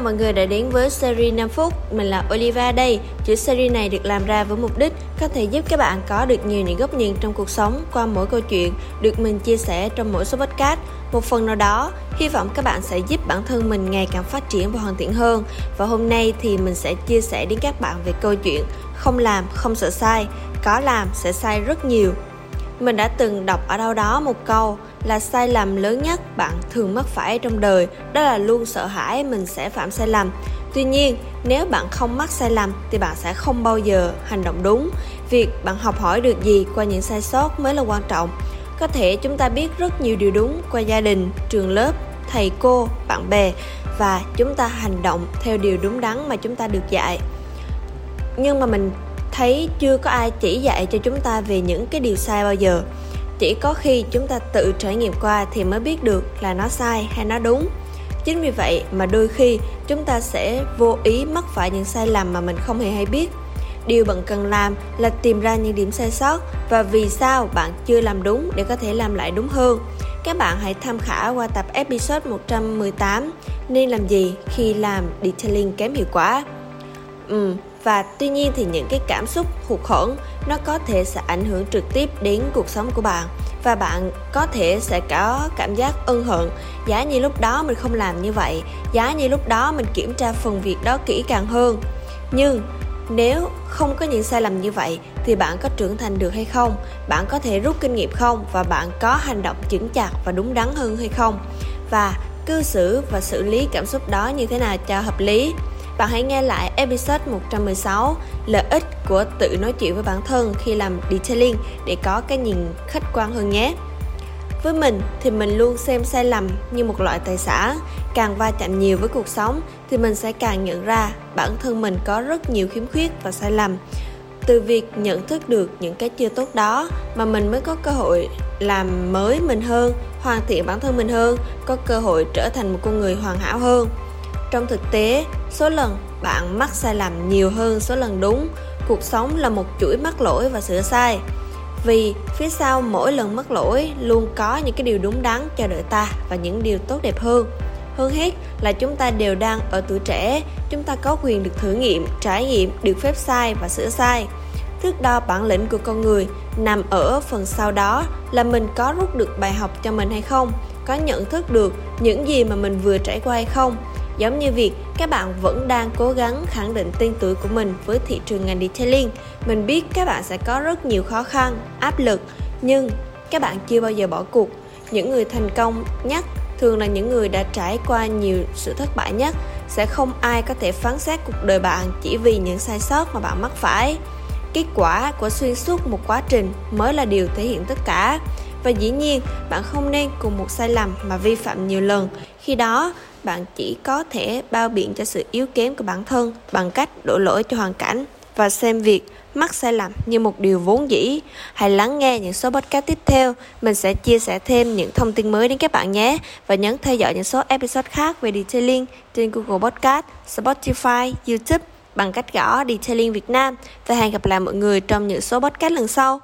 mọi người đã đến với series 5 phút. Mình là Oliva đây. Chữ series này được làm ra với mục đích có thể giúp các bạn có được nhiều những góc nhìn trong cuộc sống qua mỗi câu chuyện được mình chia sẻ trong mỗi số podcast. Một phần nào đó, hy vọng các bạn sẽ giúp bản thân mình ngày càng phát triển và hoàn thiện hơn. Và hôm nay thì mình sẽ chia sẻ đến các bạn về câu chuyện không làm không sợ sai, có làm sẽ sai rất nhiều. Mình đã từng đọc ở đâu đó một câu là sai lầm lớn nhất bạn thường mắc phải trong đời, đó là luôn sợ hãi mình sẽ phạm sai lầm. Tuy nhiên, nếu bạn không mắc sai lầm thì bạn sẽ không bao giờ hành động đúng. Việc bạn học hỏi được gì qua những sai sót mới là quan trọng. Có thể chúng ta biết rất nhiều điều đúng qua gia đình, trường lớp, thầy cô, bạn bè và chúng ta hành động theo điều đúng đắn mà chúng ta được dạy. Nhưng mà mình thấy chưa có ai chỉ dạy cho chúng ta về những cái điều sai bao giờ. Chỉ có khi chúng ta tự trải nghiệm qua thì mới biết được là nó sai hay nó đúng. Chính vì vậy mà đôi khi chúng ta sẽ vô ý mắc phải những sai lầm mà mình không hề hay biết. Điều bạn cần làm là tìm ra những điểm sai sót và vì sao bạn chưa làm đúng để có thể làm lại đúng hơn. Các bạn hãy tham khảo qua tập episode 118 nên làm gì khi làm detailing kém hiệu quả? Ừ, và tuy nhiên thì những cái cảm xúc hụt hẫng nó có thể sẽ ảnh hưởng trực tiếp đến cuộc sống của bạn. Và bạn có thể sẽ có cảm giác ân hận. Giá như lúc đó mình không làm như vậy. Giá như lúc đó mình kiểm tra phần việc đó kỹ càng hơn. Nhưng nếu không có những sai lầm như vậy, thì bạn có trưởng thành được hay không? Bạn có thể rút kinh nghiệm không? Và bạn có hành động chững chạc và đúng đắn hơn hay không? Và cư xử và xử lý cảm xúc đó như thế nào cho hợp lý? Bạn hãy nghe lại episode 116 Lợi ích của tự nói chuyện với bản thân khi làm detailing để có cái nhìn khách quan hơn nhé. Với mình thì mình luôn xem sai lầm như một loại tài sản Càng va chạm nhiều với cuộc sống thì mình sẽ càng nhận ra bản thân mình có rất nhiều khiếm khuyết và sai lầm. Từ việc nhận thức được những cái chưa tốt đó mà mình mới có cơ hội làm mới mình hơn, hoàn thiện bản thân mình hơn, có cơ hội trở thành một con người hoàn hảo hơn trong thực tế, số lần bạn mắc sai lầm nhiều hơn số lần đúng. Cuộc sống là một chuỗi mắc lỗi và sửa sai. Vì phía sau mỗi lần mắc lỗi luôn có những cái điều đúng đắn chờ đợi ta và những điều tốt đẹp hơn. Hơn hết là chúng ta đều đang ở tuổi trẻ, chúng ta có quyền được thử nghiệm, trải nghiệm, được phép sai và sửa sai. Thước đo bản lĩnh của con người nằm ở phần sau đó là mình có rút được bài học cho mình hay không, có nhận thức được những gì mà mình vừa trải qua hay không. Giống như việc các bạn vẫn đang cố gắng khẳng định tên tuổi của mình với thị trường ngành detailing. Mình biết các bạn sẽ có rất nhiều khó khăn, áp lực, nhưng các bạn chưa bao giờ bỏ cuộc. Những người thành công nhất thường là những người đã trải qua nhiều sự thất bại nhất. Sẽ không ai có thể phán xét cuộc đời bạn chỉ vì những sai sót mà bạn mắc phải. Kết quả của xuyên suốt một quá trình mới là điều thể hiện tất cả và dĩ nhiên bạn không nên cùng một sai lầm mà vi phạm nhiều lần khi đó bạn chỉ có thể bao biện cho sự yếu kém của bản thân bằng cách đổ lỗi cho hoàn cảnh và xem việc mắc sai lầm như một điều vốn dĩ. Hãy lắng nghe những số podcast tiếp theo, mình sẽ chia sẻ thêm những thông tin mới đến các bạn nhé và nhấn theo dõi những số episode khác về detailing trên Google Podcast, Spotify, YouTube bằng cách gõ Detailing Việt Nam và hẹn gặp lại mọi người trong những số podcast lần sau.